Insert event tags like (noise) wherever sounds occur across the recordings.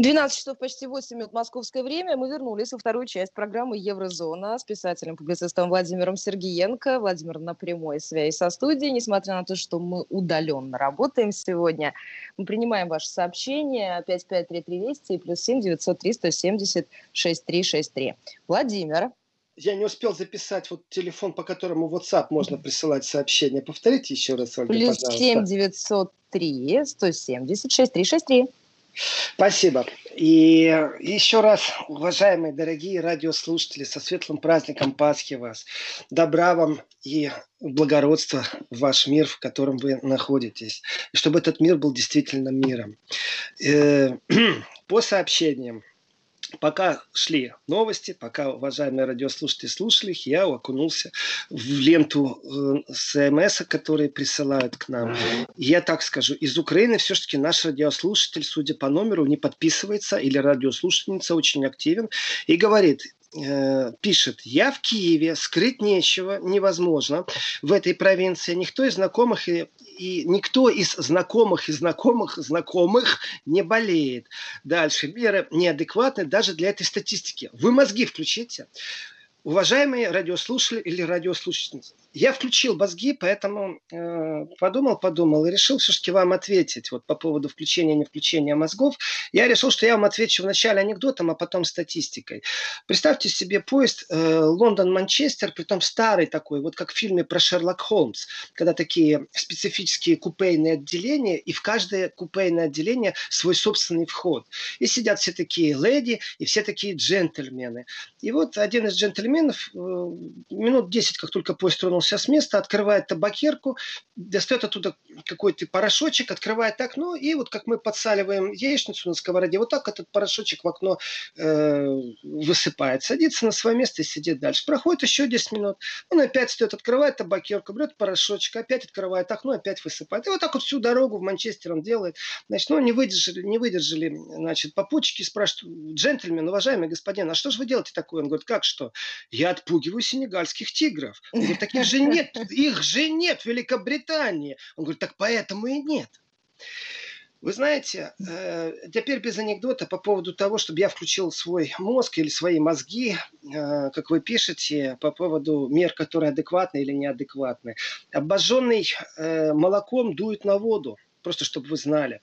12 часов почти 8 минут московское время. Мы вернулись во вторую часть программы «Еврозона» с писателем-публицистом Владимиром Сергиенко. Владимир на прямой связи со студией. Несмотря на то, что мы удаленно работаем сегодня, мы принимаем ваши сообщения 553320 и плюс 7 903 170 6363. Владимир. Я не успел записать вот телефон, по которому WhatsApp можно присылать сообщения. Повторите еще раз, Ольга, Плюс пожалуйста. 7 903 170 6363. Спасибо. И еще раз, уважаемые дорогие радиослушатели, со светлым праздником Пасхи вас. Добра вам и благородства в ваш мир, в котором вы находитесь. И чтобы этот мир был действительно миром. Э, (clears throat) по сообщениям, Пока шли новости, пока уважаемые радиослушатели слушали их, я окунулся в ленту э, СМС, которые присылают к нам. Я так скажу, из Украины все-таки наш радиослушатель, судя по номеру, не подписывается, или радиослушательница очень активен, и говорит, Э, пишет, я в Киеве, скрыть нечего, невозможно. В этой провинции никто из знакомых и, и никто из знакомых и знакомых знакомых не болеет. Дальше, меры неадекватны даже для этой статистики. Вы мозги включите. Уважаемые радиослушатели или радиослушательницы, я включил мозги, поэтому э, подумал, подумал и решил все-таки вам ответить вот по поводу включения не включения мозгов. Я решил, что я вам отвечу вначале анекдотом, а потом статистикой. Представьте себе поезд э, Лондон-Манчестер, притом старый такой, вот как в фильме про Шерлок Холмс, когда такие специфические купейные отделения, и в каждое купейное отделение свой собственный вход. И сидят все такие леди, и все такие джентльмены. И вот один из джентльменов э, минут 10, как только поезд тронулся тронулся с места, открывает табакерку, достает оттуда какой-то порошочек, открывает окно, и вот как мы подсаливаем яичницу на сковороде, вот так этот порошочек в окно э, высыпает. Садится на свое место и сидит дальше. Проходит еще 10 минут, он опять стоит, открывает табакерку, берет порошочек, опять открывает окно, опять высыпает. И вот так вот всю дорогу в Манчестер он делает. Значит, ну, не выдержали, не выдержали, значит, попутчики спрашивают, джентльмен, уважаемый господин, а что же вы делаете такое? Он говорит, как что? Я отпугиваю сенегальских тигров. Вот таких же нет, их же нет в Великобритании. Он говорит, так поэтому и нет. Вы знаете, э, теперь без анекдота по поводу того, чтобы я включил свой мозг или свои мозги, э, как вы пишете, по поводу мер, которые адекватны или неадекватны. Обожженный э, молоком дует на воду, просто чтобы вы знали.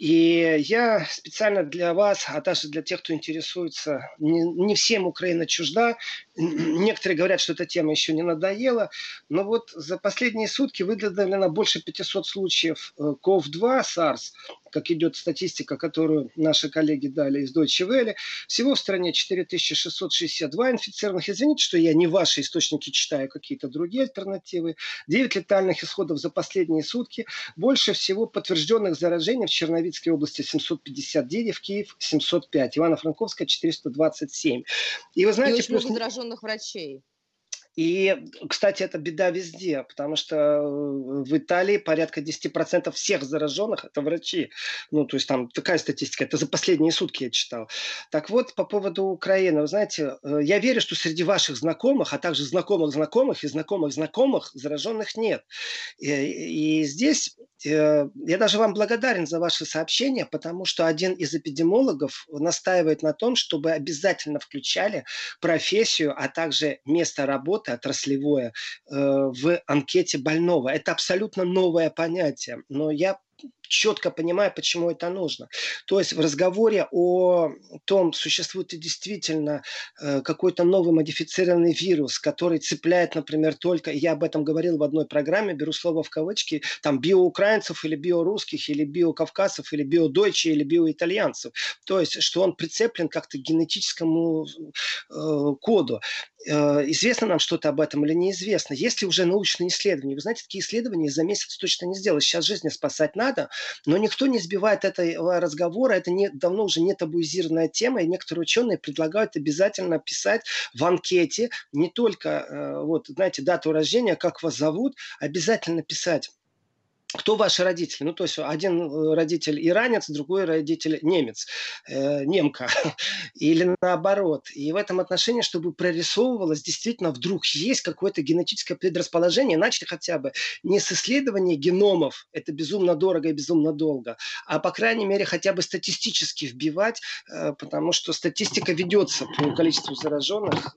И я специально для вас, а также для тех, кто интересуется, не, не всем Украина чужда. (clears throat) Некоторые говорят, что эта тема еще не надоела. Но вот за последние сутки выявлено больше 500 случаев COV-2, SARS, как идет статистика, которую наши коллеги дали из Deutsche Welle. Всего в стране 4662 инфицированных. Извините, что я не ваши источники читаю, какие-то другие альтернативы. 9 летальных исходов за последние сутки. Больше всего подтвержденных заражений в Черновицкой области 759, в Киев 705, Ивано-Франковская 427. И вы знаете... И очень много зараженных врачей. И, кстати, это беда везде, потому что э, в Италии порядка 10% всех зараженных – это врачи. Ну, то есть там такая статистика, это за последние сутки я читал. Так вот, по поводу Украины, вы знаете, э, я верю, что среди ваших знакомых, а также знакомых знакомых и знакомых знакомых зараженных нет. И, и здесь э, я даже вам благодарен за ваше сообщение, потому что один из эпидемиологов настаивает на том, чтобы обязательно включали профессию, а также место работы работы отраслевое э, в анкете больного. Это абсолютно новое понятие. Но я четко понимаю, почему это нужно. То есть в разговоре о том, существует ли действительно э, какой-то новый модифицированный вирус, который цепляет, например, только, я об этом говорил в одной программе, беру слово в кавычки, там биоукраинцев или биорусских, или биокавказцев, или биодойче, или биоитальянцев. То есть, что он прицеплен как-то к генетическому э, коду. Э, известно нам что-то об этом или неизвестно? Есть ли уже научные исследования? Вы знаете, такие исследования за месяц точно не сделать. Сейчас жизни спасать надо, но никто не сбивает этого разговора. Это не, давно уже не табуизированная тема, и некоторые ученые предлагают обязательно писать в анкете не только, э, вот, знаете, дату рождения, как вас зовут, обязательно писать кто ваши родители? Ну, то есть один э, родитель иранец, другой родитель немец, э, немка, (laughs) или наоборот. И в этом отношении, чтобы прорисовывалось, действительно, вдруг есть какое-то генетическое предрасположение, начали хотя бы не с исследования геномов, это безумно дорого и безумно долго, а, по крайней мере, хотя бы статистически вбивать, э, потому что статистика ведется по количеству зараженных,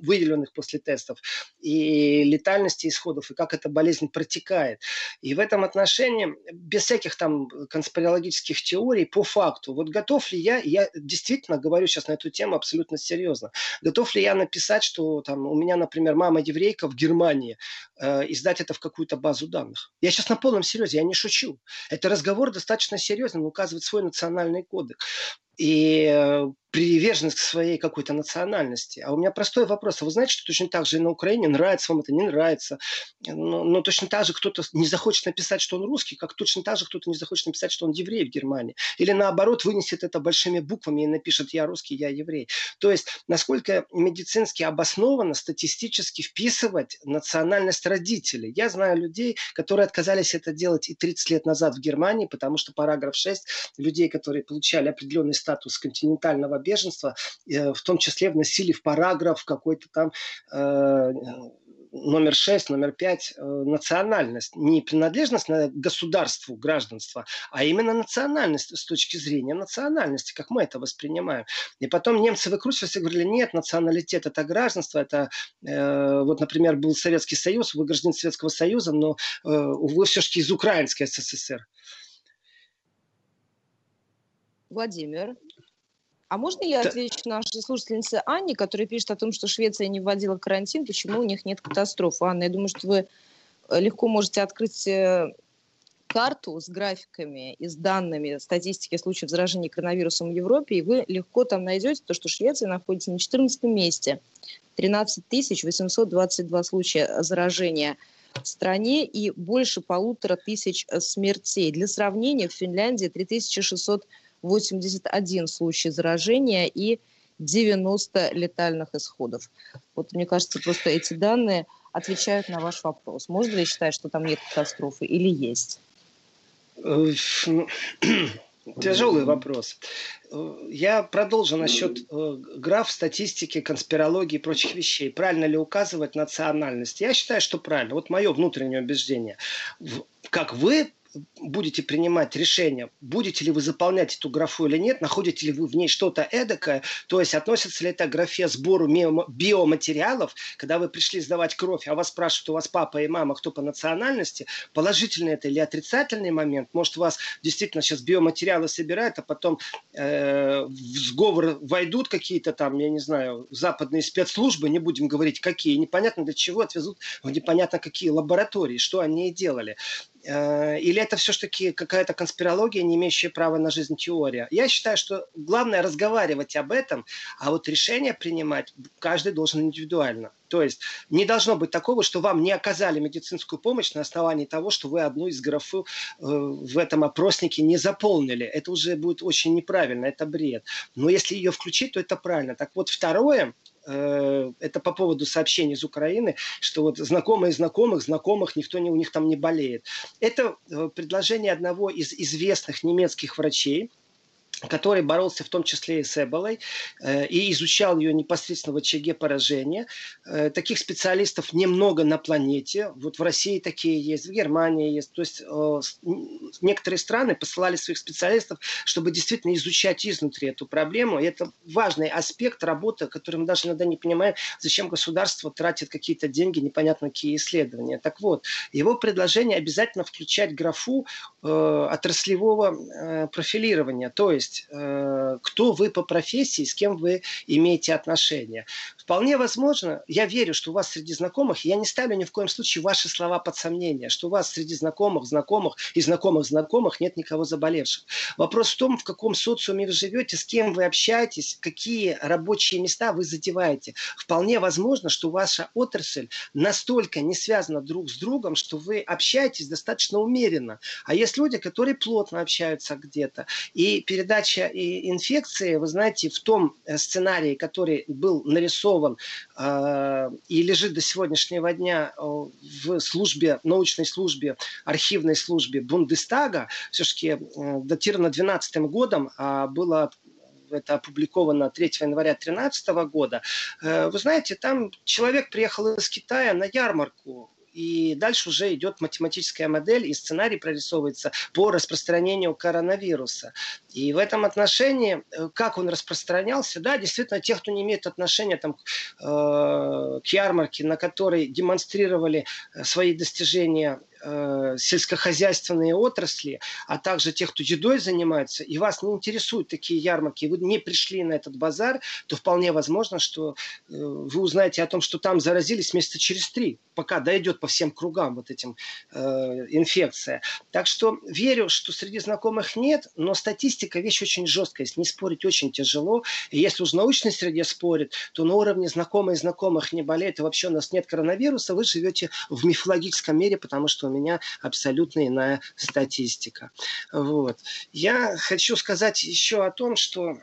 выявленных после тестов, и летальности исходов, и как эта болезнь протекает. И в этом отношении отношении, без всяких там конспирологических теорий, по факту, вот готов ли я, я действительно говорю сейчас на эту тему абсолютно серьезно, готов ли я написать, что там у меня, например, мама еврейка в Германии, э, и сдать это в какую-то базу данных. Я сейчас на полном серьезе, я не шучу. Это разговор достаточно серьезный, он указывает свой национальный кодекс. И э, приверженность к своей какой-то национальности. А у меня простой вопрос. А вы знаете, что точно так же и на Украине нравится вам это, не нравится? Но, но точно так же кто-то не захочет написать, что он русский, как точно так же кто-то не захочет написать, что он еврей в Германии. Или наоборот, вынесет это большими буквами и напишет «я русский, я еврей». То есть, насколько медицински обоснованно статистически вписывать национальность родителей. Я знаю людей, которые отказались это делать и 30 лет назад в Германии, потому что параграф 6 людей, которые получали определенный статус континентального беженства, э, в том числе вносили в параграф какой-то там э, номер 6, номер 5 э, национальность. Не принадлежность на государству, гражданство, а именно национальность с точки зрения национальности, как мы это воспринимаем. И потом немцы выкручивались и говорили, нет, националитет это гражданство, это э, вот, например, был Советский Союз, вы гражданин Советского Союза, но э, вы все-таки из Украинской СССР. Владимир. А можно я отвечу нашей слушательнице Анне, которая пишет о том, что Швеция не вводила карантин, почему у них нет катастрофы? Анна, я думаю, что вы э, легко можете открыть э, карту с графиками и с данными статистики случаев заражения коронавирусом в Европе, и вы легко там найдете то, что Швеция находится на 14 месте. 13 822 случая заражения в стране и больше полутора тысяч смертей. Для сравнения, в Финляндии 3600 81 случай заражения и 90 летальных исходов. Вот мне кажется, просто эти данные отвечают на ваш вопрос. Можно ли считать, что там нет катастрофы или есть? Э, тяжелый вопрос. Э, я продолжу насчет э, граф, статистики, конспирологии и прочих вещей. Правильно ли указывать национальность? Я считаю, что правильно. Вот мое внутреннее убеждение. Как вы будете принимать решение, будете ли вы заполнять эту графу или нет, находите ли вы в ней что-то эдакое, то есть относится ли это к графе сбору биоматериалов, когда вы пришли сдавать кровь, а вас спрашивают, у вас папа и мама, кто по национальности, положительный это или отрицательный момент, может, у вас действительно сейчас биоматериалы собирают, а потом э, в сговор войдут какие-то там, я не знаю, западные спецслужбы, не будем говорить какие, непонятно для чего, отвезут в непонятно какие лаборатории, что они и делали. Э, или это все-таки какая-то конспирология, не имеющая права на жизнь теория? Я считаю, что главное разговаривать об этом, а вот решение принимать каждый должен индивидуально. То есть не должно быть такого, что вам не оказали медицинскую помощь на основании того, что вы одну из графы э, в этом опроснике не заполнили. Это уже будет очень неправильно, это бред. Но если ее включить, то это правильно. Так вот, второе, это по поводу сообщений из Украины, что вот знакомые знакомых, знакомых, никто не, у них там не болеет. Это э, предложение одного из известных немецких врачей, который боролся в том числе и с Эболой э, и изучал ее непосредственно в очаге поражения. Э, таких специалистов немного на планете. Вот в России такие есть, в Германии есть. То есть э, некоторые страны посылали своих специалистов, чтобы действительно изучать изнутри эту проблему. И это важный аспект работы, который мы даже иногда не понимаем, зачем государство тратит какие-то деньги, непонятно какие исследования. Так вот, его предложение обязательно включать графу отраслевого профилирования. То есть есть, э, кто вы по профессии, с кем вы имеете отношения. Вполне возможно, я верю, что у вас среди знакомых, я не ставлю ни в коем случае ваши слова под сомнение, что у вас среди знакомых, знакомых и знакомых знакомых нет никого заболевших. Вопрос в том, в каком социуме вы живете, с кем вы общаетесь, какие рабочие места вы задеваете. Вполне возможно, что ваша отрасль настолько не связана друг с другом, что вы общаетесь достаточно умеренно. А есть люди, которые плотно общаются где-то. И передача инфекции вы знаете, в том э, сценарии, который был нарисован э, и лежит до сегодняшнего дня э, в службе, научной службе, архивной службе Бундестага, все-таки э, датировано 12 годом, а было это опубликовано 3 января 2013 года. Вы знаете, там человек приехал из Китая на ярмарку и дальше уже идет математическая модель, и сценарий прорисовывается по распространению коронавируса. И в этом отношении, э, как он распространялся, да, действительно, те, кто не имеет отношения там, э, к ярмарке, на которой демонстрировали э, свои достижения э, сельскохозяйственные отрасли, а также тех, кто едой занимается, и вас не интересуют такие ярмарки, вы не пришли на этот базар, то вполне возможно, что э, вы узнаете о том, что там заразились месяца через три, пока дойдет по всем кругам вот этим э, инфекция. Так что верю, что среди знакомых нет, но статистика вещь очень жесткая, с ней спорить очень тяжело. И если уж в научной среде спорят, то на уровне знакомых знакомых не болеет, и вообще у нас нет коронавируса, вы живете в мифологическом мире, потому что меня абсолютно иная статистика. Вот. Я хочу сказать еще о том, что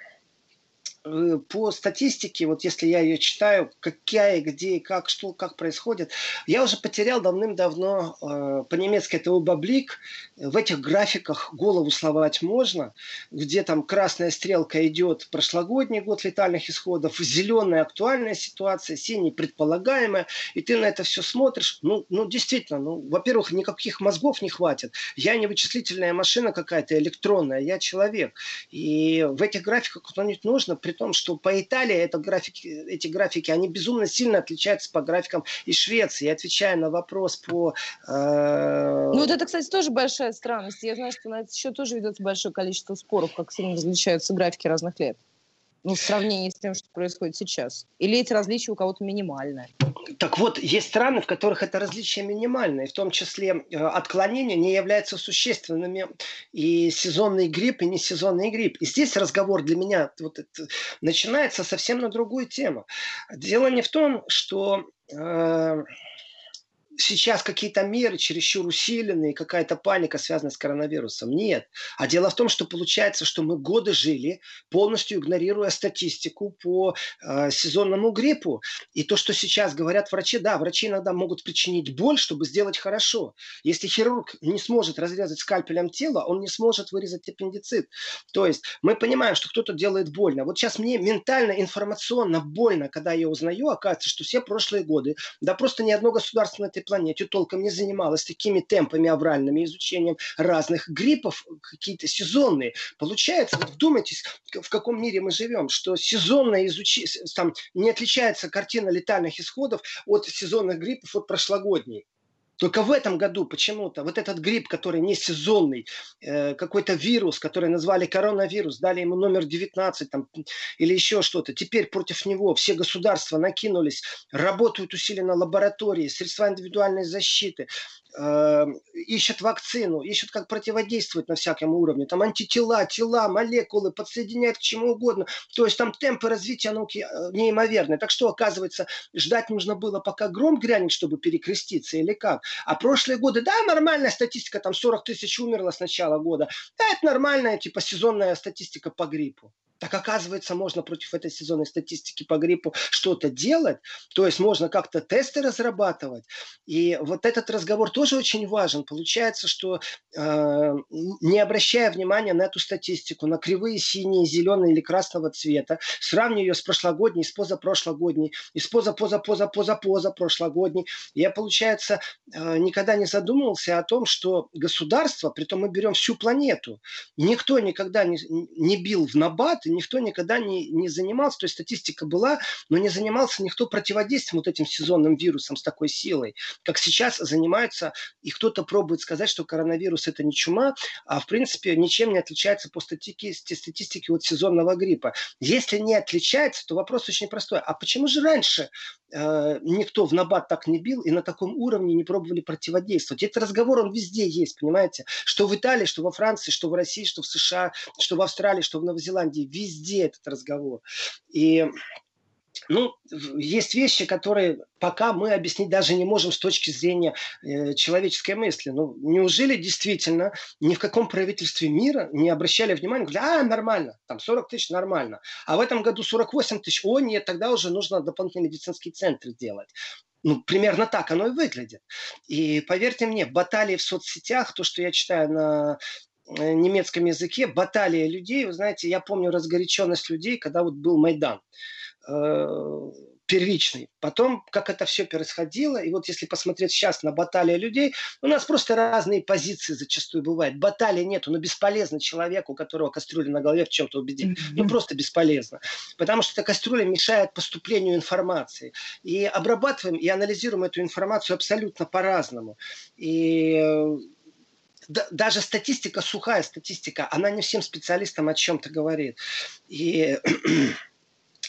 по статистике, вот если я ее читаю, какая, где, как, что, как происходит, я уже потерял давным-давно, э, по-немецки это убаблик, в этих графиках голову словать можно, где там красная стрелка идет прошлогодний год летальных исходов, зеленая актуальная ситуация, синий предполагаемая, и ты на это все смотришь, ну, ну действительно, ну, во-первых, никаких мозгов не хватит, я не вычислительная машина какая-то электронная, я человек, и в этих графиках кто-нибудь нужно при том, что по Италии это графики, эти графики, они безумно сильно отличаются по графикам из Швеции. Я отвечаю на вопрос по... Э... Ну вот это, кстати, тоже большая странность. Я знаю, что на это еще тоже ведется большое количество споров, как сильно различаются графики разных лет ну, в сравнении с тем, что происходит сейчас? Или эти различия у кого-то минимальные? Так вот, есть страны, в которых это различие минимальное, в том числе э, отклонения не являются существенными. И сезонный грипп, и не сезонный грипп. И здесь разговор для меня вот это, начинается совсем на другую тему. Дело не в том, что... Э, сейчас какие-то меры чересчур усиленные, какая-то паника связана с коронавирусом. Нет. А дело в том, что получается, что мы годы жили, полностью игнорируя статистику по э, сезонному гриппу. И то, что сейчас говорят врачи, да, врачи иногда могут причинить боль, чтобы сделать хорошо. Если хирург не сможет разрезать скальпелем тело, он не сможет вырезать аппендицит. То есть мы понимаем, что кто-то делает больно. Вот сейчас мне ментально, информационно больно, когда я узнаю, оказывается, что все прошлые годы, да просто ни одно этой планете толком не занималась такими темпами авральными, изучением разных гриппов, какие-то сезонные. Получается, вот вдумайтесь, в каком мире мы живем, что сезонное изучение, там не отличается картина летальных исходов от сезонных гриппов от прошлогодней. Только в этом году почему-то вот этот грипп, который не сезонный, э, какой-то вирус, который назвали коронавирус, дали ему номер 19 там, или еще что-то, теперь против него все государства накинулись, работают усиленно лаборатории, средства индивидуальной защиты, э, ищут вакцину, ищут как противодействовать на всяком уровне, там антитела, тела, молекулы, подсоединяют к чему угодно. То есть там темпы развития науки э, неимоверные. Так что, оказывается, ждать нужно было, пока гром грянет, чтобы перекреститься или как? А прошлые годы, да, нормальная статистика, там 40 тысяч умерло с начала года. Да, это нормальная, типа, сезонная статистика по гриппу. Так оказывается, можно против этой сезонной статистики по гриппу что-то делать. То есть можно как-то тесты разрабатывать. И вот этот разговор тоже очень важен. Получается, что э, не обращая внимания на эту статистику, на кривые синие, зеленые или красного цвета, сравниваю ее с прошлогодней, с позапрошлогодней, и с поза-поза-поза-поза-поза прошлогодней, я, получается, э, никогда не задумывался о том, что государство, при том мы берем всю планету, никто никогда не, не бил в набат никто никогда не, не занимался, то есть статистика была, но не занимался никто противодействием вот этим сезонным вирусам с такой силой, как сейчас занимаются, и кто-то пробует сказать, что коронавирус это не чума, а в принципе ничем не отличается по статистике, статистике от сезонного гриппа. Если не отличается, то вопрос очень простой. А почему же раньше э, никто в набат так не бил и на таком уровне не пробовали противодействовать? Этот разговор, он везде есть, понимаете? Что в Италии, что во Франции, что в России, что в США, что в Австралии, что в Новой Зеландии везде этот разговор. И ну, есть вещи, которые пока мы объяснить даже не можем с точки зрения э, человеческой мысли. Ну, неужели действительно ни в каком правительстве мира не обращали внимания, говорили, а, нормально, там 40 тысяч нормально, а в этом году 48 тысяч, о, нет, тогда уже нужно дополнительный медицинский центр делать. Ну, примерно так оно и выглядит. И поверьте мне, баталии в соцсетях, то, что я читаю на э, немецком языке, баталия людей, вы знаете, я помню разгоряченность людей, когда вот был Майдан. Первичный. Потом, как это все происходило, и вот если посмотреть сейчас на баталии людей, у нас просто разные позиции зачастую бывают. Баталии нету, но бесполезно человеку, у которого кастрюля на голове в чем-то убедить. Ну просто бесполезно. Потому что эта кастрюля мешает поступлению информации. И обрабатываем и анализируем эту информацию абсолютно по-разному. И э, даже статистика, сухая статистика, она не всем специалистам о чем-то говорит. И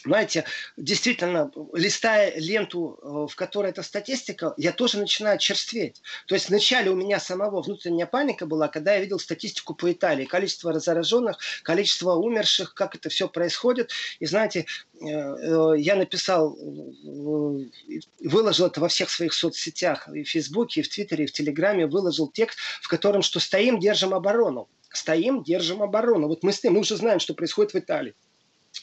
знаете, действительно, листая ленту, э, в которой эта статистика, я тоже начинаю черстветь. То есть вначале у меня самого внутренняя паника была, когда я видел статистику по Италии. Количество зараженных, количество умерших, как это все происходит. И знаете, э, э, я написал, выложил это во всех своих соцсетях, и в Фейсбуке, и в Твиттере, и в Телеграме, выложил текст, в котором, что стоим, держим оборону. Стоим, держим оборону. Вот мы стоим, мы уже знаем, что происходит в Италии.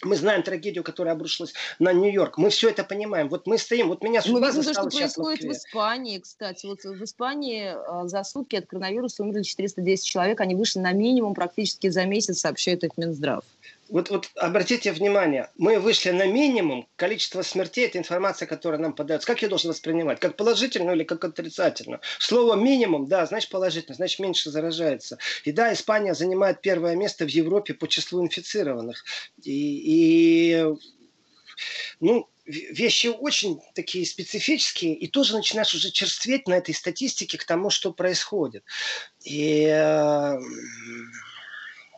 Мы знаем трагедию, которая обрушилась на Нью-Йорк. Мы все это понимаем. Вот мы стоим, вот меня судьба Мы видим то, что происходит в, в Испании, кстати. Вот в Испании а, за сутки от коронавируса умерли 410 человек. Они вышли на минимум практически за месяц, сообщает их Минздрав вот, вот обратите внимание, мы вышли на минимум, количество смертей – это информация, которая нам подается. Как я должен воспринимать? Как положительную или как отрицательную? Слово минимум, да, значит положительно, значит меньше заражается. И да, Испания занимает первое место в Европе по числу инфицированных. И, и ну, вещи очень такие специфические, и тоже начинаешь уже черстветь на этой статистике к тому, что происходит. И, э,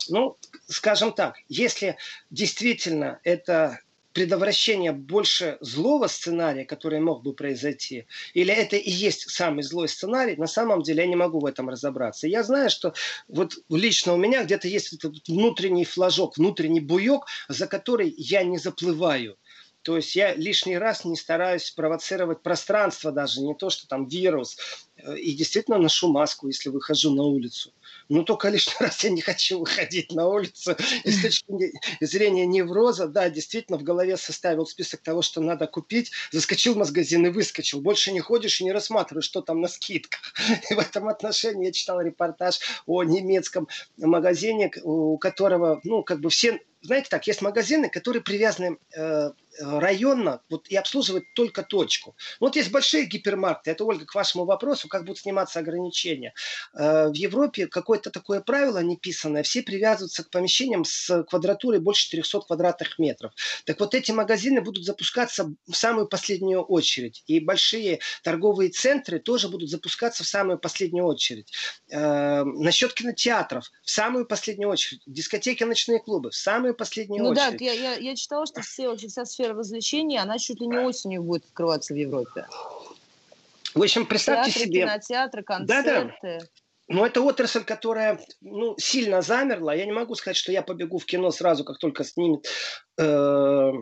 ну, скажем так, если действительно это предотвращение больше злого сценария, который мог бы произойти, или это и есть самый злой сценарий, на самом деле я не могу в этом разобраться. Я знаю, что вот лично у меня где-то есть этот внутренний флажок, внутренний буек, за который я не заплываю. То есть я лишний раз не стараюсь провоцировать пространство даже, не то, что там вирус. И действительно ношу маску, если выхожу на улицу. Но только лишний раз я не хочу выходить на улицу. И с точки зрения невроза, да, действительно в голове составил список того, что надо купить, заскочил в магазин и выскочил. Больше не ходишь и не рассматриваешь, что там на скидках. (laughs) И в этом отношении я читал репортаж о немецком магазине, у которого, ну, как бы все знаете так, есть магазины, которые привязаны э, районно вот, и обслуживают только точку. Вот есть большие гипермаркеты, это, Ольга, к вашему вопросу, как будут сниматься ограничения. Э, в Европе какое-то такое правило неписанное, все привязываются к помещениям с квадратурой больше 400 квадратных метров. Так вот эти магазины будут запускаться в самую последнюю очередь. И большие торговые центры тоже будут запускаться в самую последнюю очередь. Э, насчет кинотеатров в самую последнюю очередь. Дискотеки, ночные клубы в самую последнюю ну, очередь. Ну да, я, я, я читала, что все, вообще вся сфера развлечений, она чуть ли не осенью будет открываться в Европе. В общем, представьте Театры, себе... кинотеатры, концерты. Да, да. Но это отрасль, которая ну, сильно замерла. Я не могу сказать, что я побегу в кино сразу, как только снимет э,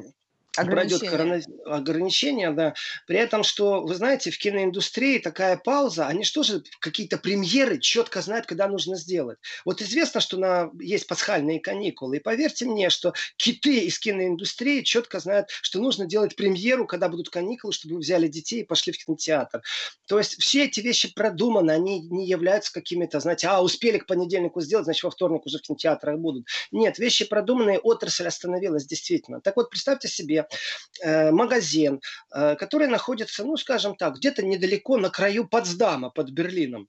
пройдет корона... ограничения, да. При этом, что, вы знаете, в киноиндустрии такая пауза, они что же какие-то премьеры четко знают, когда нужно сделать. Вот известно, что на... есть пасхальные каникулы, и поверьте мне, что киты из киноиндустрии четко знают, что нужно делать премьеру, когда будут каникулы, чтобы вы взяли детей и пошли в кинотеатр. То есть все эти вещи продуманы, они не являются какими-то, знаете, а, успели к понедельнику сделать, значит, во вторник уже в кинотеатрах будут. Нет, вещи продуманные, отрасль остановилась действительно. Так вот, представьте себе, э, магазин, э, который находится, ну, скажем так, где-то недалеко на краю Потсдама под Берлином.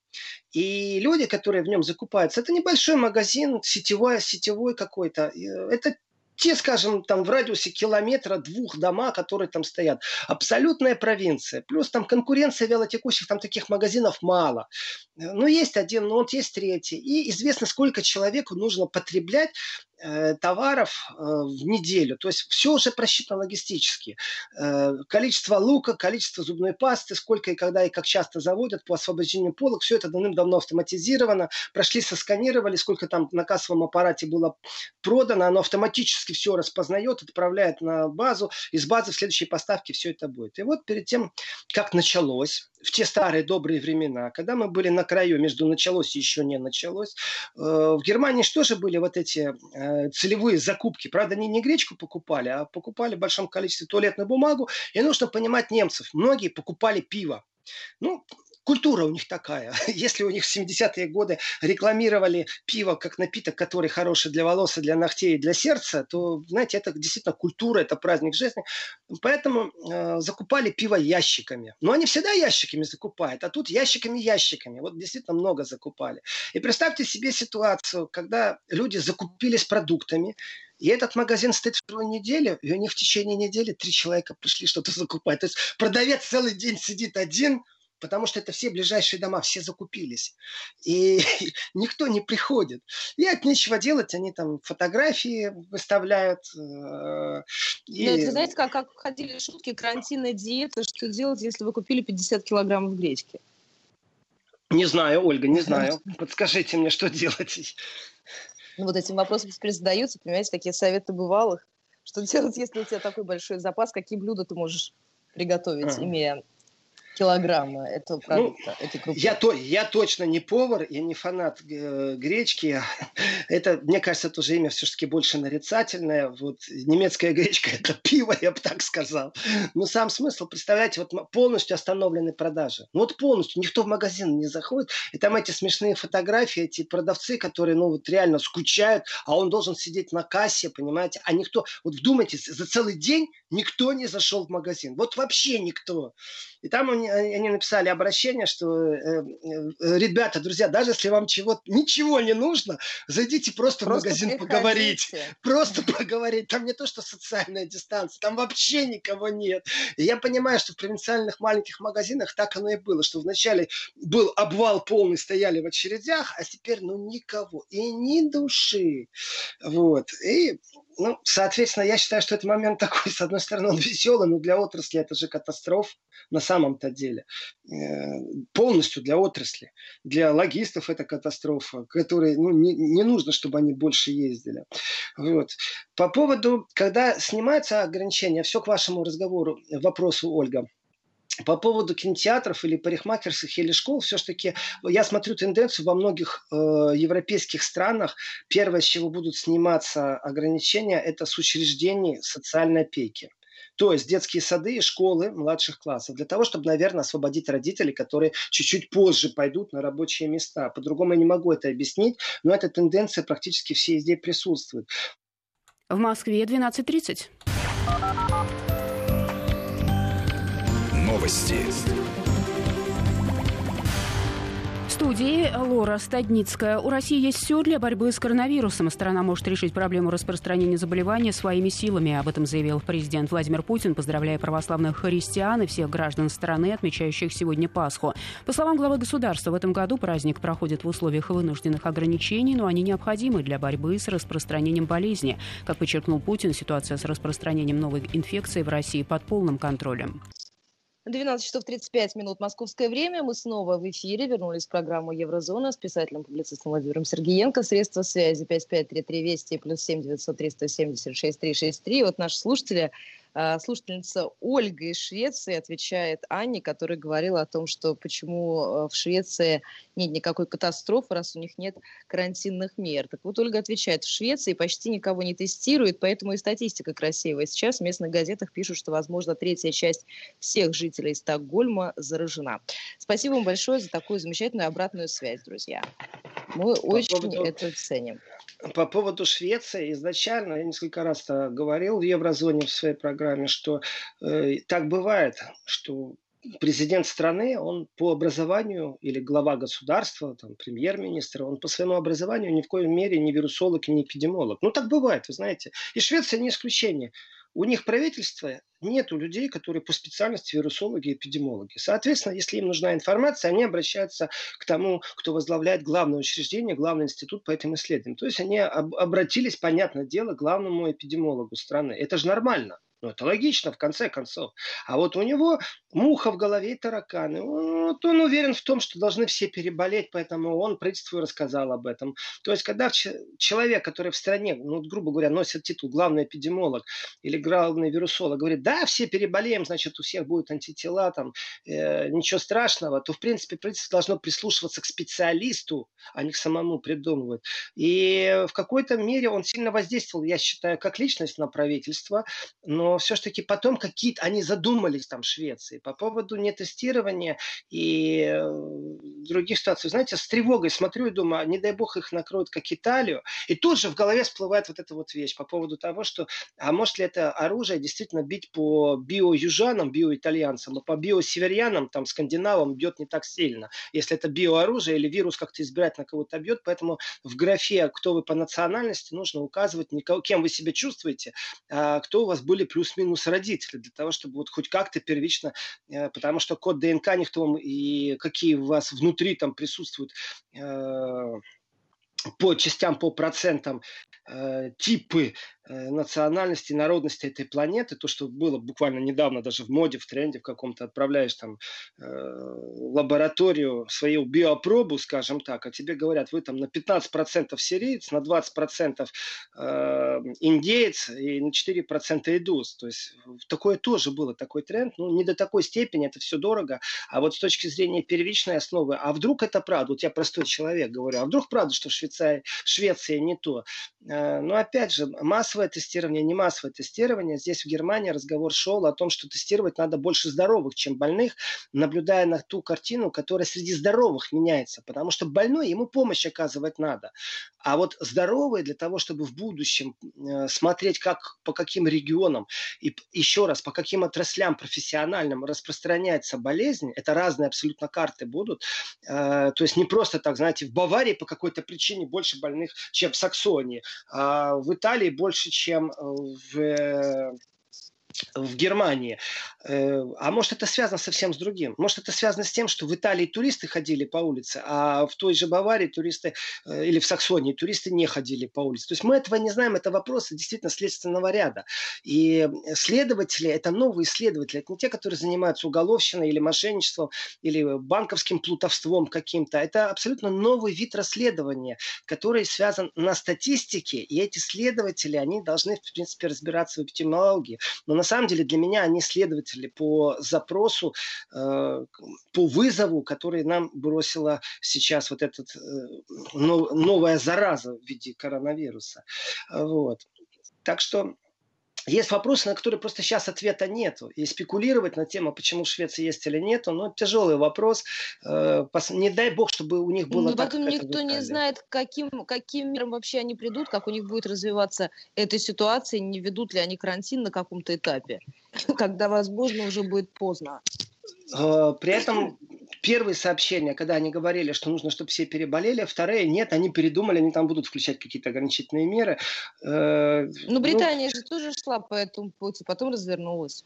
И люди, которые в нем закупаются, это небольшой магазин, сетевой, сетевой какой-то. Это те, скажем, там в радиусе километра двух дома, которые там стоят. Абсолютная провинция. Плюс там конкуренция вялотекущих, там таких магазинов мало. Ну, есть один, ну, вот есть третий. И известно, сколько человеку нужно потреблять э, товаров э, в неделю. То есть все уже просчитано логистически. Э, количество лука, количество зубной пасты, сколько и когда и как часто заводят по освобождению полок, все это давным-давно автоматизировано. Прошли, сосканировали, сколько там на кассовом аппарате было продано, оно автоматически все распознает, отправляет на базу, из базы в следующей поставке все это будет. И вот перед тем, как началось, в те старые добрые времена, когда мы были на краю, между началось и еще не началось, э, в Германии что же были вот эти э, целевые закупки? Правда, они не гречку покупали, а покупали в большом количестве туалетную бумагу. И нужно понимать немцев. Многие покупали пиво. Ну, культура у них такая. (laughs) Если у них в 70-е годы рекламировали пиво как напиток, который хороший для волос для ногтей для сердца, то, знаете, это действительно культура, это праздник жизни. Поэтому э, закупали пиво ящиками. Но они всегда ящиками закупают, а тут ящиками-ящиками. Вот действительно много закупали. И представьте себе ситуацию, когда люди закупились продуктами, и этот магазин стоит вторую неделю, и у них в течение недели три человека пришли что-то закупать. То есть продавец целый день сидит один – потому что это все ближайшие дома, все закупились. И (laughs) никто не приходит. И от нечего делать, они там фотографии выставляют. Э, и... Да, это, знаете, как, как ходили шутки, карантинная диета, что делать, если вы купили 50 килограммов гречки? Не знаю, Ольга, не знаю. Подскажите мне, что (laughs) делать. Ну, вот этим вопросом теперь задаются, понимаете, такие советы бывалых. Что делать, если у тебя такой большой запас, какие блюда ты можешь приготовить, ага. имея килограмма этого продукта, ну, этой крупы? Я, то, я точно не повар, я не фанат э, гречки. (laughs) Это, мне кажется, тоже имя все-таки больше нарицательное. Вот немецкая гречка – это (laughs) пиво, я бы так сказал. Но сам смысл, представляете, вот полностью остановлены продажи. Ну вот полностью, никто в магазин не заходит. И там эти смешные фотографии, эти продавцы, которые, ну вот реально скучают, а он должен сидеть на кассе, понимаете? А никто, вот вдумайтесь, за целый день никто не зашел в магазин. Вот вообще никто. И там они, они написали обращение, что э, э, ребята, друзья, даже если вам чего ничего не нужно, зайдите просто, просто в магазин приходите. поговорить. Просто поговорить. Там не то, что социальная дистанция, там вообще никого нет. И я понимаю, что в провинциальных маленьких магазинах так оно и было, что вначале был обвал полный, стояли в очередях, а теперь ну никого. И ни души. Вот. И ну, соответственно, я считаю, что этот момент такой, с одной стороны, он веселый, но для отрасли это же катастрофа на самом-то деле. Э, полностью для отрасли. Для логистов это катастрофа, которые, ну, не, не нужно, чтобы они больше ездили. Вот. По поводу, когда снимаются ограничения, все к вашему разговору, вопросу, Ольга – по поводу кинотеатров или парикмахерских или школ, все-таки я смотрю тенденцию во многих э, европейских странах. Первое, с чего будут сниматься ограничения, это с учреждений социальной опеки. То есть детские сады и школы младших классов. Для того, чтобы, наверное, освободить родителей, которые чуть-чуть позже пойдут на рабочие места. По-другому я не могу это объяснить, но эта тенденция практически все везде присутствует. В Москве 12.30. Новости студии Лора Стадницкая. У России есть все для борьбы с коронавирусом. Страна может решить проблему распространения заболевания своими силами. Об этом заявил президент Владимир Путин, поздравляя православных христиан и всех граждан страны, отмечающих сегодня Пасху. По словам главы государства, в этом году праздник проходит в условиях вынужденных ограничений, но они необходимы для борьбы с распространением болезни. Как подчеркнул Путин, ситуация с распространением новой инфекции в России под полным контролем. 12 часов 35 минут московское время. Мы снова в эфире. Вернулись в программу «Еврозона» с писателем-публицистом Владимиром Сергеенко. Средства связи 5533 Вести плюс 7 900 376 363. Вот наши слушатели слушательница Ольга из Швеции отвечает Анне, которая говорила о том, что почему э, в Швеции нет никакой катастрофы, раз у них нет карантинных мер. Так вот, Ольга отвечает, в Швеции почти никого не тестируют, поэтому и статистика красивая. Сейчас в местных газетах пишут, что, возможно, третья часть всех жителей Стокгольма заражена. Спасибо вам большое за такую замечательную обратную связь, друзья. Мы очень это ценим по поводу Швеции изначально я несколько раз говорил в еврозоне в своей программе, что э, так бывает, что президент страны, он по образованию или глава государства, там, премьер-министр, он по своему образованию ни в коем мере не вирусолог и не эпидемиолог. Ну, так бывает, вы знаете. И Швеция не исключение. У них правительство нету людей, которые по специальности вирусологи и эпидемиологи. Соответственно, если им нужна информация, они обращаются к тому, кто возглавляет главное учреждение, главный институт по этим исследованиям. То есть они об- обратились, понятное дело, к главному эпидемиологу страны. Это же нормально. Ну, это логично, в конце концов. А вот у него муха в голове и тараканы. Вот он уверен в том, что должны все переболеть, поэтому он правительству рассказал об этом. То есть, когда человек, который в стране, ну, грубо говоря, носит титул главный эпидемиолог или главный вирусолог, говорит, да, все переболеем, значит, у всех будут антитела, там, э, ничего страшного, то, в принципе, правительство должно прислушиваться к специалисту, а не к самому придумывать. И в какой-то мере он сильно воздействовал, я считаю, как личность на правительство, но все-таки потом какие-то, они задумались там в Швеции по поводу нетестирования и э, других ситуаций. Знаете, с тревогой смотрю и думаю, не дай бог их накроют как Италию. И тут же в голове всплывает вот эта вот вещь по поводу того, что, а может ли это оружие действительно бить по био-южанам, био-итальянцам, а по био-северянам, там, скандинавам бьет не так сильно. Если это биооружие или вирус как-то избирательно кого-то бьет, поэтому в графе, кто вы по национальности, нужно указывать, кем вы себя чувствуете, а кто у вас были плюс плюс-минус родители, для того, чтобы вот хоть как-то первично, э, потому что код ДНК никто вам и какие у вас внутри там присутствуют э, по частям, по процентам э, типы национальности, народности этой планеты, то, что было буквально недавно даже в моде, в тренде в каком-то, отправляешь там э, лабораторию свою биопробу, скажем так, а тебе говорят, вы там на 15% сириец, на 20% э, индеец и на 4% идус. То есть такое тоже было, такой тренд, ну не до такой степени, это все дорого, а вот с точки зрения первичной основы, а вдруг это правда, вот я простой человек говорю, а вдруг правда, что в Швейцарии, Швеция не то. Э, но опять же, массовое массовое тестирование, не массовое тестирование. Здесь в Германии разговор шел о том, что тестировать надо больше здоровых, чем больных, наблюдая на ту картину, которая среди здоровых меняется. Потому что больной ему помощь оказывать надо. А вот здоровые для того, чтобы в будущем э, смотреть, как, по каким регионам и еще раз, по каким отраслям профессиональным распространяется болезнь, это разные абсолютно карты будут. Э, то есть не просто так, знаете, в Баварии по какой-то причине больше больных, чем в Саксонии, а в Италии больше, чем в в Германии. Э, а может это связано совсем с другим? Может это связано с тем, что в Италии туристы ходили по улице, а в той же Баварии туристы э, или в Саксонии туристы не ходили по улице. То есть мы этого не знаем, это вопросы действительно следственного ряда. И следователи, это новые следователи, это не те, которые занимаются уголовщиной или мошенничеством, или банковским плутовством каким-то. Это абсолютно новый вид расследования, который связан на статистике, и эти следователи, они должны, в принципе, разбираться в эпидемиологии. Но на самом деле для меня они следователи по запросу, э, по вызову, который нам бросила сейчас вот эта э, новая зараза в виде коронавируса. Вот. Так что есть вопросы, на которые просто сейчас ответа нету. И спекулировать на тему, почему в Швеции есть или нет, ну, тяжелый вопрос. Э, не дай бог, чтобы у них было Но так, потом никто не знает, каким, каким миром вообще они придут, как у них будет развиваться эта ситуация, не ведут ли они карантин на каком-то этапе, (laughs) когда, возможно, уже будет поздно. Э, при этом первые сообщения, когда они говорили, что нужно, чтобы все переболели, вторые нет, они передумали, они там будут включать какие-то ограничительные меры. Э, Но ну, Британия ну, же тоже шла по этому пути, потом развернулась.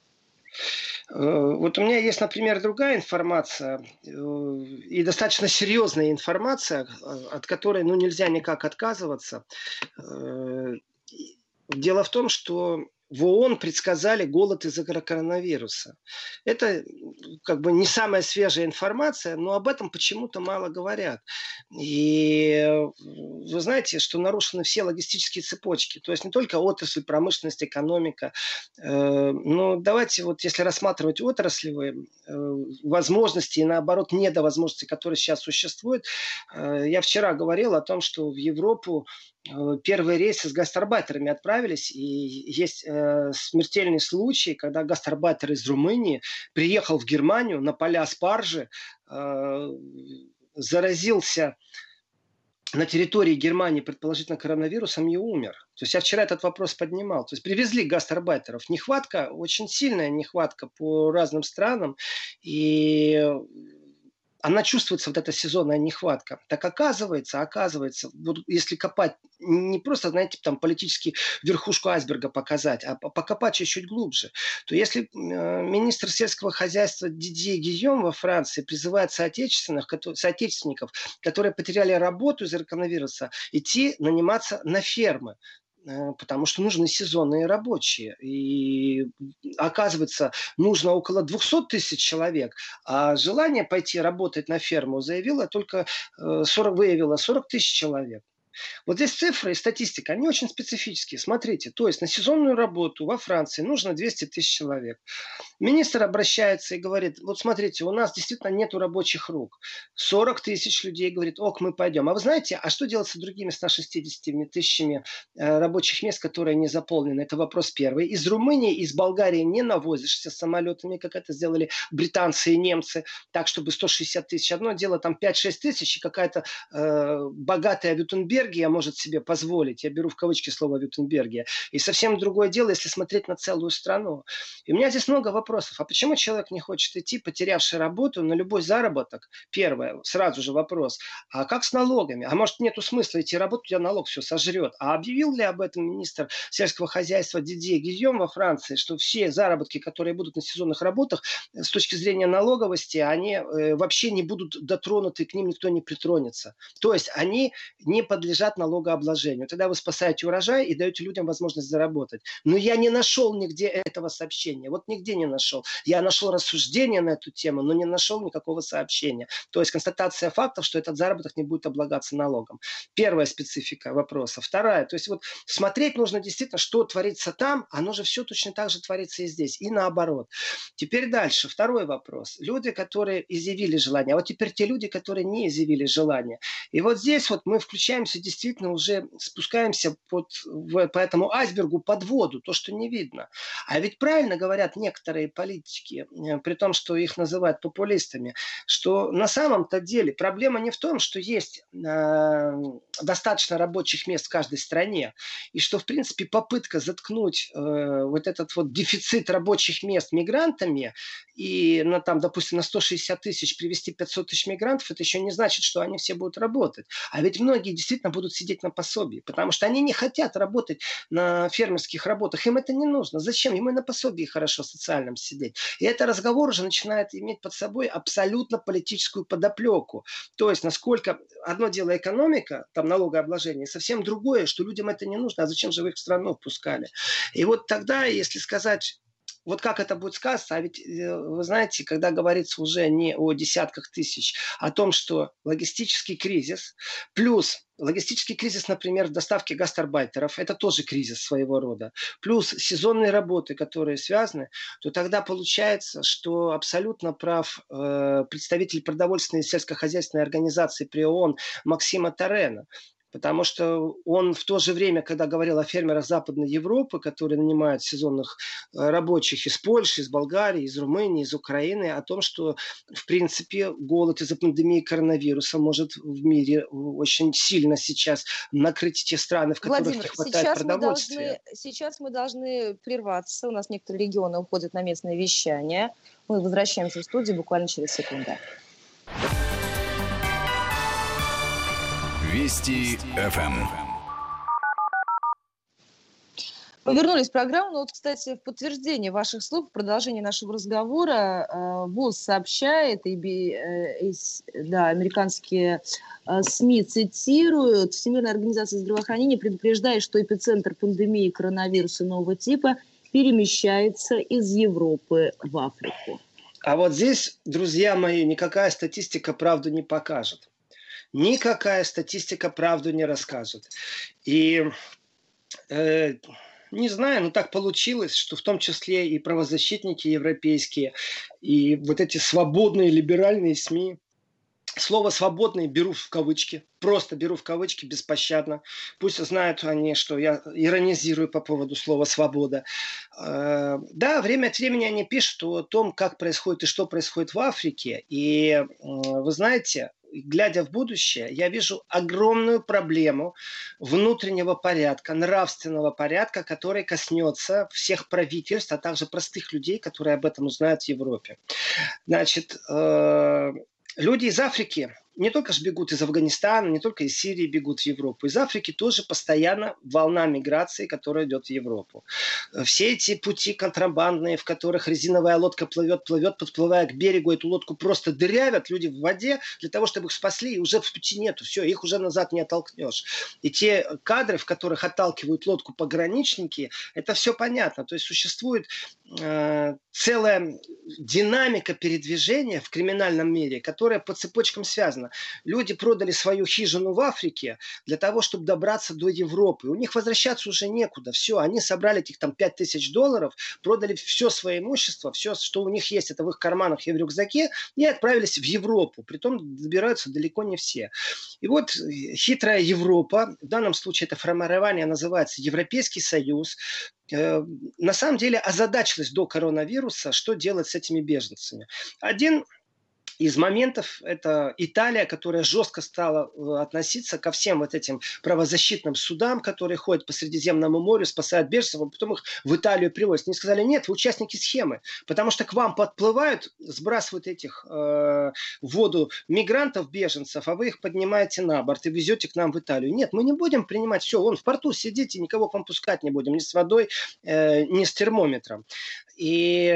Э, вот у меня есть, например, другая информация, и достаточно серьезная информация, от которой ну, нельзя никак отказываться. Дело в том, что в ООН предсказали голод из-за коронавируса. Это как бы не самая свежая информация, но об этом почему-то мало говорят. И вы знаете, что нарушены все логистические цепочки. То есть не только отрасль, промышленность, экономика. Э, но давайте вот если рассматривать отраслевые э, возможности и наоборот недовозможности, которые сейчас существуют. Э, я вчера говорил о том, что в Европу Э, первые рейсы с гастарбайтерами отправились, и есть э, смертельный случай, когда гастарбайтер из Румынии приехал в Германию на поля спаржи, э, заразился на территории Германии, предположительно, коронавирусом и умер. То есть я вчера этот вопрос поднимал. То есть привезли гастарбайтеров. Нехватка, очень сильная нехватка по разным странам. И она чувствуется, вот эта сезонная нехватка. Так оказывается, оказывается, вот если копать, не просто, знаете, там политически верхушку айсберга показать, а покопать чуть-чуть глубже, то если э, министр сельского хозяйства Дидье Гийом во Франции призывает соотечественных, соотечественников, которые потеряли работу из-за коронавируса, идти наниматься на фермы, потому что нужны сезонные рабочие. И оказывается, нужно около 200 тысяч человек, а желание пойти работать на ферму заявило только 40, э, выявило 40 тысяч человек. Вот здесь цифры и статистика, они очень специфические. Смотрите, то есть на сезонную работу во Франции нужно 200 тысяч человек. Министр обращается и говорит, вот смотрите, у нас действительно нет рабочих рук. 40 тысяч людей говорит, ок, мы пойдем. А вы знаете, а что делать с другими 160 тысячами э, рабочих мест, которые не заполнены? Это вопрос первый. Из Румынии, из Болгарии не навозишься самолетами, как это сделали британцы и немцы, так, чтобы 160 тысяч. Одно дело, там 5-6 тысяч, и какая-то э, богатая Вютенберг Вютенбергия может себе позволить, я беру в кавычки слово Вютенбергия, и совсем другое дело, если смотреть на целую страну. И у меня здесь много вопросов. А почему человек не хочет идти, потерявший работу, на любой заработок? Первое, сразу же вопрос. А как с налогами? А может нету смысла идти работать, у тебя налог все сожрет. А объявил ли об этом министр сельского хозяйства Дидье Гильем во Франции, что все заработки, которые будут на сезонных работах, с точки зрения налоговости, они э, вообще не будут дотронуты, к ним никто не притронется. То есть они не подлежат подлежат налогообложению. Тогда вы спасаете урожай и даете людям возможность заработать. Но я не нашел нигде этого сообщения. Вот нигде не нашел. Я нашел рассуждение на эту тему, но не нашел никакого сообщения. То есть констатация фактов, что этот заработок не будет облагаться налогом. Первая специфика вопроса. Вторая. То есть вот смотреть нужно действительно, что творится там, оно же все точно так же творится и здесь. И наоборот. Теперь дальше. Второй вопрос. Люди, которые изъявили желание. А вот теперь те люди, которые не изъявили желание. И вот здесь вот мы включаемся действительно уже спускаемся под, в, по этому айсбергу под воду, то, что не видно. А ведь правильно говорят некоторые политики, э, при том, что их называют популистами, что на самом-то деле проблема не в том, что есть э, достаточно рабочих мест в каждой стране, и что, в принципе, попытка заткнуть э, вот этот вот дефицит рабочих мест мигрантами и, на, там, допустим, на 160 тысяч привести 500 тысяч мигрантов, это еще не значит, что они все будут работать. А ведь многие действительно будут сидеть на пособии, потому что они не хотят работать на фермерских работах, им это не нужно. Зачем? Ему и на пособии хорошо социальном сидеть. И это разговор уже начинает иметь под собой абсолютно политическую подоплеку. То есть, насколько одно дело экономика, там налогообложение, совсем другое, что людям это не нужно, а зачем же вы их в страну впускали? И вот тогда, если сказать вот как это будет сказано, а ведь э, вы знаете, когда говорится уже не о десятках тысяч, а о том, что логистический кризис, плюс логистический кризис, например, в доставке гастарбайтеров, это тоже кризис своего рода, плюс сезонные работы, которые связаны, то тогда получается, что абсолютно прав э, представитель продовольственной и сельскохозяйственной организации при ООН Максима Тарена потому что он в то же время, когда говорил о фермерах Западной Европы, которые нанимают сезонных э, рабочих из Польши, из Болгарии, из Румынии, из Украины, о том, что, в принципе, голод из-за пандемии коронавируса может в мире очень сильно сейчас накрыть те страны, в которых Владимир, не хватает сейчас продовольствия. Мы должны, сейчас мы должны прерваться. У нас некоторые регионы уходят на местное вещание. Мы возвращаемся в студию буквально через секунду. Вести ФМ. Мы вернулись в программу. Ну, вот, кстати, в подтверждение ваших слов, в продолжении нашего разговора, э, ВОЗ сообщает, и, э, да, американские э, СМИ цитируют, Всемирная организация здравоохранения предупреждает, что эпицентр пандемии коронавируса нового типа перемещается из Европы в Африку. А вот здесь, друзья мои, никакая статистика правду не покажет никакая статистика правду не расскажет. И э, не знаю, но так получилось, что в том числе и правозащитники европейские, и вот эти свободные либеральные СМИ, Слово «свободные» беру в кавычки, просто беру в кавычки беспощадно. Пусть знают они, что я иронизирую по поводу слова «свобода». Э, да, время от времени они пишут о том, как происходит и что происходит в Африке. И вы знаете, глядя в будущее, я вижу огромную проблему внутреннего порядка, нравственного порядка, который коснется всех правительств, а также простых людей, которые об этом узнают в Европе. Значит, э, люди из Африки не только же бегут из Афганистана, не только из Сирии бегут в Европу. Из Африки тоже постоянно волна миграции, которая идет в Европу. Все эти пути контрабандные, в которых резиновая лодка плывет, плывет, подплывая к берегу, эту лодку просто дырявят люди в воде для того, чтобы их спасли, и уже в пути нету. Все, их уже назад не оттолкнешь. И те кадры, в которых отталкивают лодку пограничники, это все понятно. То есть существует э, целая динамика передвижения в криминальном мире, которая по цепочкам связана сказано. Люди продали свою хижину в Африке для того, чтобы добраться до Европы. У них возвращаться уже некуда. Все, они собрали этих там 5 тысяч долларов, продали все свое имущество, все, что у них есть, это в их карманах и в рюкзаке, и отправились в Европу. Притом добираются далеко не все. И вот хитрая Европа, в данном случае это формирование называется Европейский Союз, э, на самом деле озадачилась до коронавируса, что делать с этими беженцами. Один из моментов это Италия, которая жестко стала э, относиться ко всем вот этим правозащитным судам, которые ходят по Средиземному морю, спасают беженцев, а потом их в Италию привозят. Они сказали, нет, вы участники схемы, потому что к вам подплывают, сбрасывают этих э, в воду мигрантов, беженцев, а вы их поднимаете на борт и везете к нам в Италию. Нет, мы не будем принимать все, вон в порту сидите, никого к вам пускать не будем, ни с водой, э, ни с термометром. И,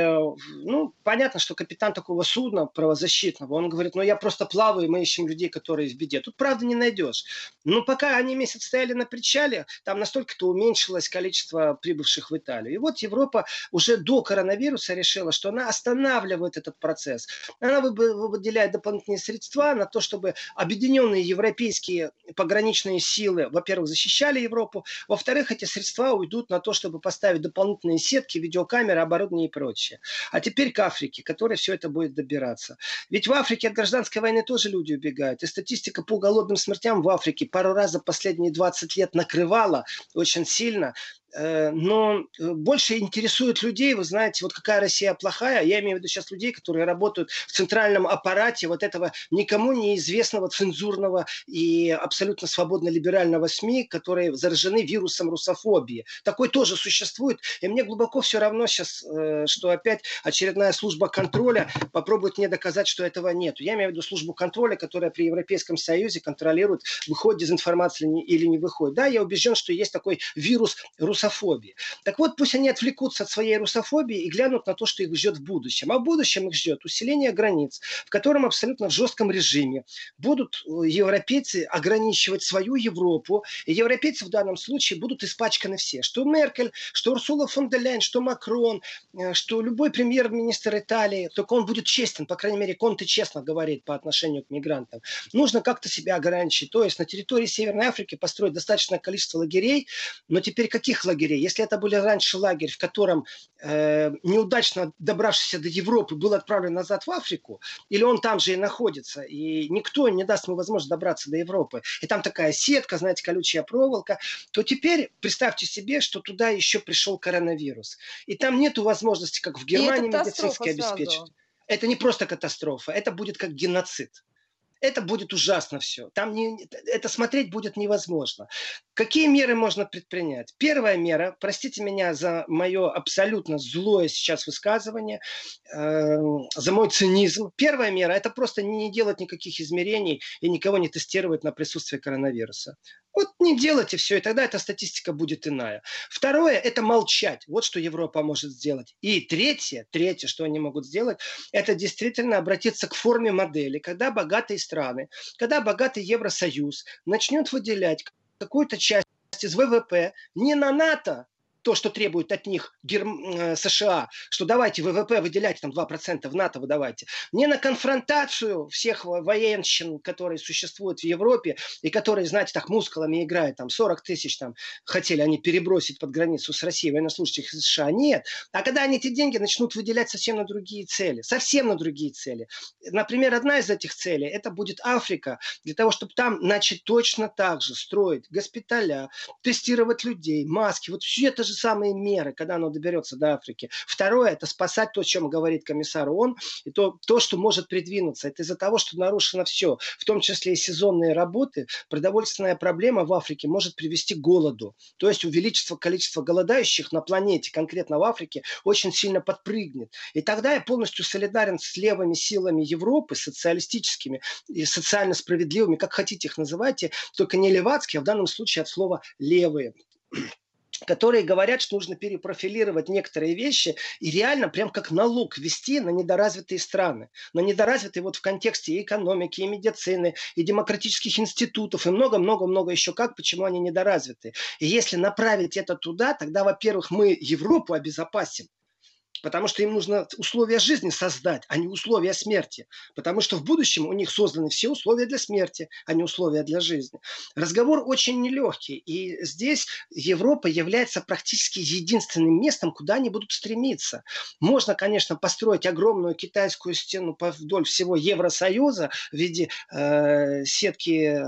ну, понятно, что капитан такого судна правозащитного, он говорит, ну, я просто плаваю, и мы ищем людей, которые в беде. Тут, правда, не найдешь. Но пока они месяц стояли на причале, там настолько-то уменьшилось количество прибывших в Италию. И вот Европа уже до коронавируса решила, что она останавливает этот процесс. Она выделяет дополнительные средства на то, чтобы объединенные европейские пограничные силы, во-первых, защищали Европу, во-вторых, эти средства уйдут на то, чтобы поставить дополнительные сетки, видеокамеры, оборудование оборудование и прочее. А теперь к Африке, которая все это будет добираться. Ведь в Африке от гражданской войны тоже люди убегают. И статистика по голодным смертям в Африке пару раз за последние 20 лет накрывала очень сильно. Э, но э, больше интересует людей, вы знаете, вот какая Россия плохая, я имею в виду сейчас людей, которые работают в центральном аппарате вот этого никому неизвестного цензурного и абсолютно свободно-либерального СМИ, которые заражены вирусом русофобии. Такой тоже существует, и мне глубоко все равно сейчас, э, что опять очередная служба контроля попробует мне доказать, что этого нет. Я имею в виду службу контроля, которая при Европейском Союзе контролирует, выходит дезинформация или не выходит. Да, я убежден, что есть такой вирус русофобии русофобии. Так вот, пусть они отвлекутся от своей русофобии и глянут на то, что их ждет в будущем. А в будущем их ждет усиление границ, в котором абсолютно в жестком режиме будут э, европейцы ограничивать свою Европу. И европейцы в данном случае будут испачканы все. Что Меркель, что Урсула фон де Ляйн, что Макрон, э, что любой премьер-министр Италии. Только он будет честен, по крайней мере, Конте честно говорит по отношению к мигрантам. Нужно как-то себя ограничить. То есть на территории Северной Африки построить достаточное количество лагерей, но теперь каких лагерей. Если это были раньше лагерь, в котором э, неудачно добравшийся до Европы был отправлен назад в Африку, или он там же и находится, и никто не даст ему возможность добраться до Европы, и там такая сетка, знаете, колючая проволока, то теперь представьте себе, что туда еще пришел коронавирус. И там нет возможности, как в Германии, медицински обеспечить. Это не просто катастрофа, это будет как геноцид это будет ужасно все. Там не, это смотреть будет невозможно. Какие меры можно предпринять? Первая мера, простите меня за мое абсолютно злое сейчас высказывание, э, за мой цинизм. Первая мера – это просто не делать никаких измерений и никого не тестировать на присутствие коронавируса. Вот не делайте все, и тогда эта статистика будет иная. Второе – это молчать. Вот что Европа может сделать. И третье, третье, что они могут сделать, это действительно обратиться к форме модели, когда богатые страны, когда богатый Евросоюз начнет выделять какую-то часть из ВВП не на НАТО, то, что требует от них Герм... Э, США, что давайте ВВП выделять там 2% в НАТО выдавайте, не на конфронтацию всех военщин, которые существуют в Европе и которые, знаете, так мускулами играют, там 40 тысяч там хотели они перебросить под границу с Россией военнослужащих из США, нет. А когда они эти деньги начнут выделять совсем на другие цели, совсем на другие цели. Например, одна из этих целей, это будет Африка, для того, чтобы там начать точно так же строить госпиталя, тестировать людей, маски, вот все это же самые меры, когда оно доберется до Африки. Второе – это спасать то, о чем говорит комиссар ООН, и то, то, что может придвинуться. Это из-за того, что нарушено все, в том числе и сезонные работы. Продовольственная проблема в Африке может привести к голоду. То есть увеличится количество голодающих на планете, конкретно в Африке, очень сильно подпрыгнет. И тогда я полностью солидарен с левыми силами Европы, социалистическими и социально справедливыми, как хотите их называйте, только не левацкие, а в данном случае от слова левые которые говорят, что нужно перепрофилировать некоторые вещи и реально прям как налог ввести на недоразвитые страны. На недоразвитые вот в контексте и экономики, и медицины, и демократических институтов, и много-много-много еще как, почему они недоразвиты. И если направить это туда, тогда, во-первых, мы Европу обезопасим, потому что им нужно условия жизни создать, а не условия смерти. Потому что в будущем у них созданы все условия для смерти, а не условия для жизни. Разговор очень нелегкий. И здесь Европа является практически единственным местом, куда они будут стремиться. Можно, конечно, построить огромную китайскую стену вдоль всего Евросоюза в виде э, сетки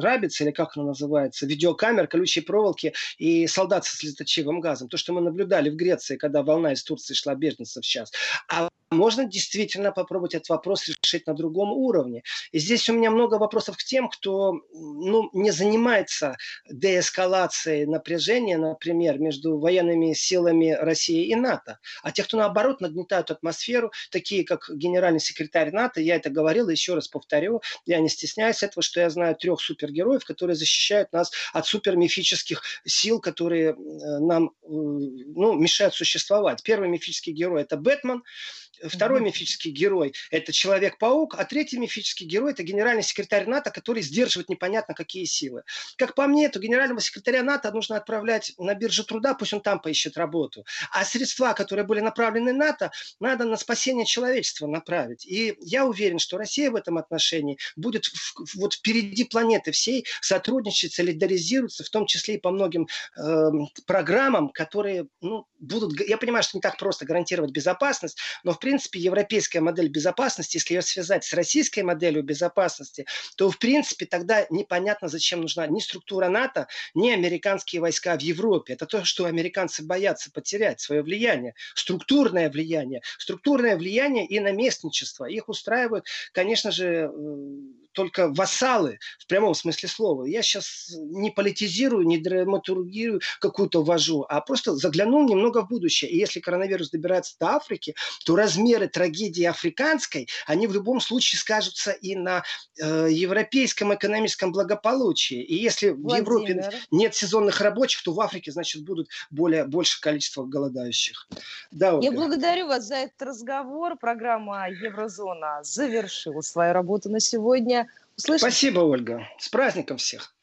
рабиц, или как она называется, видеокамер, колючей проволоки и солдат с слезоточивым газом. То, что мы наблюдали в Греции, когда волна из Турции шла беженцев сейчас. А можно действительно попробовать этот вопрос решить на другом уровне. И здесь у меня много вопросов к тем, кто ну, не занимается деэскалацией напряжения, например, между военными силами России и НАТО, а те, кто наоборот нагнетают атмосферу, такие как генеральный секретарь НАТО, я это говорил, еще раз повторю, я не стесняюсь этого, что я знаю трех супергероев, которые защищают нас от супермифических сил, которые э, нам э, ну, мешают существовать. Первый мифический герой – это Бэтмен, Второй mm-hmm. мифический герой – это Человек-паук, а третий мифический герой – это генеральный секретарь НАТО, который сдерживает непонятно какие силы. Как по мне, то генерального секретаря НАТО нужно отправлять на биржу труда, пусть он там поищет работу. А средства, которые были направлены НАТО, надо на спасение человечества направить. И я уверен, что Россия в этом отношении будет в, вот впереди планеты всей сотрудничать, солидаризироваться, в том числе и по многим э, программам, которые ну, будут... Я понимаю, что не так просто гарантировать безопасность, но в принципе, европейская модель безопасности, если ее связать с российской моделью безопасности, то, в принципе, тогда непонятно, зачем нужна ни структура НАТО, ни американские войска в Европе. Это то, что американцы боятся потерять, свое влияние, структурное влияние. Структурное влияние и наместничество. Их устраивают, конечно же, только вассалы в прямом смысле слова. Я сейчас не политизирую, не драматургию какую-то ввожу, а просто заглянул немного в будущее. И если коронавирус добирается до Африки, то размеры трагедии африканской, они в любом случае скажутся и на э, европейском экономическом благополучии. И если Владимир. в Европе нет сезонных рабочих, то в Африке, значит, будут более, больше количество голодающих. Да, Ольга. Я благодарю вас за этот разговор. Программа «Еврозона» завершила свою работу на сегодня. Услышим? Спасибо, Ольга. С праздником всех.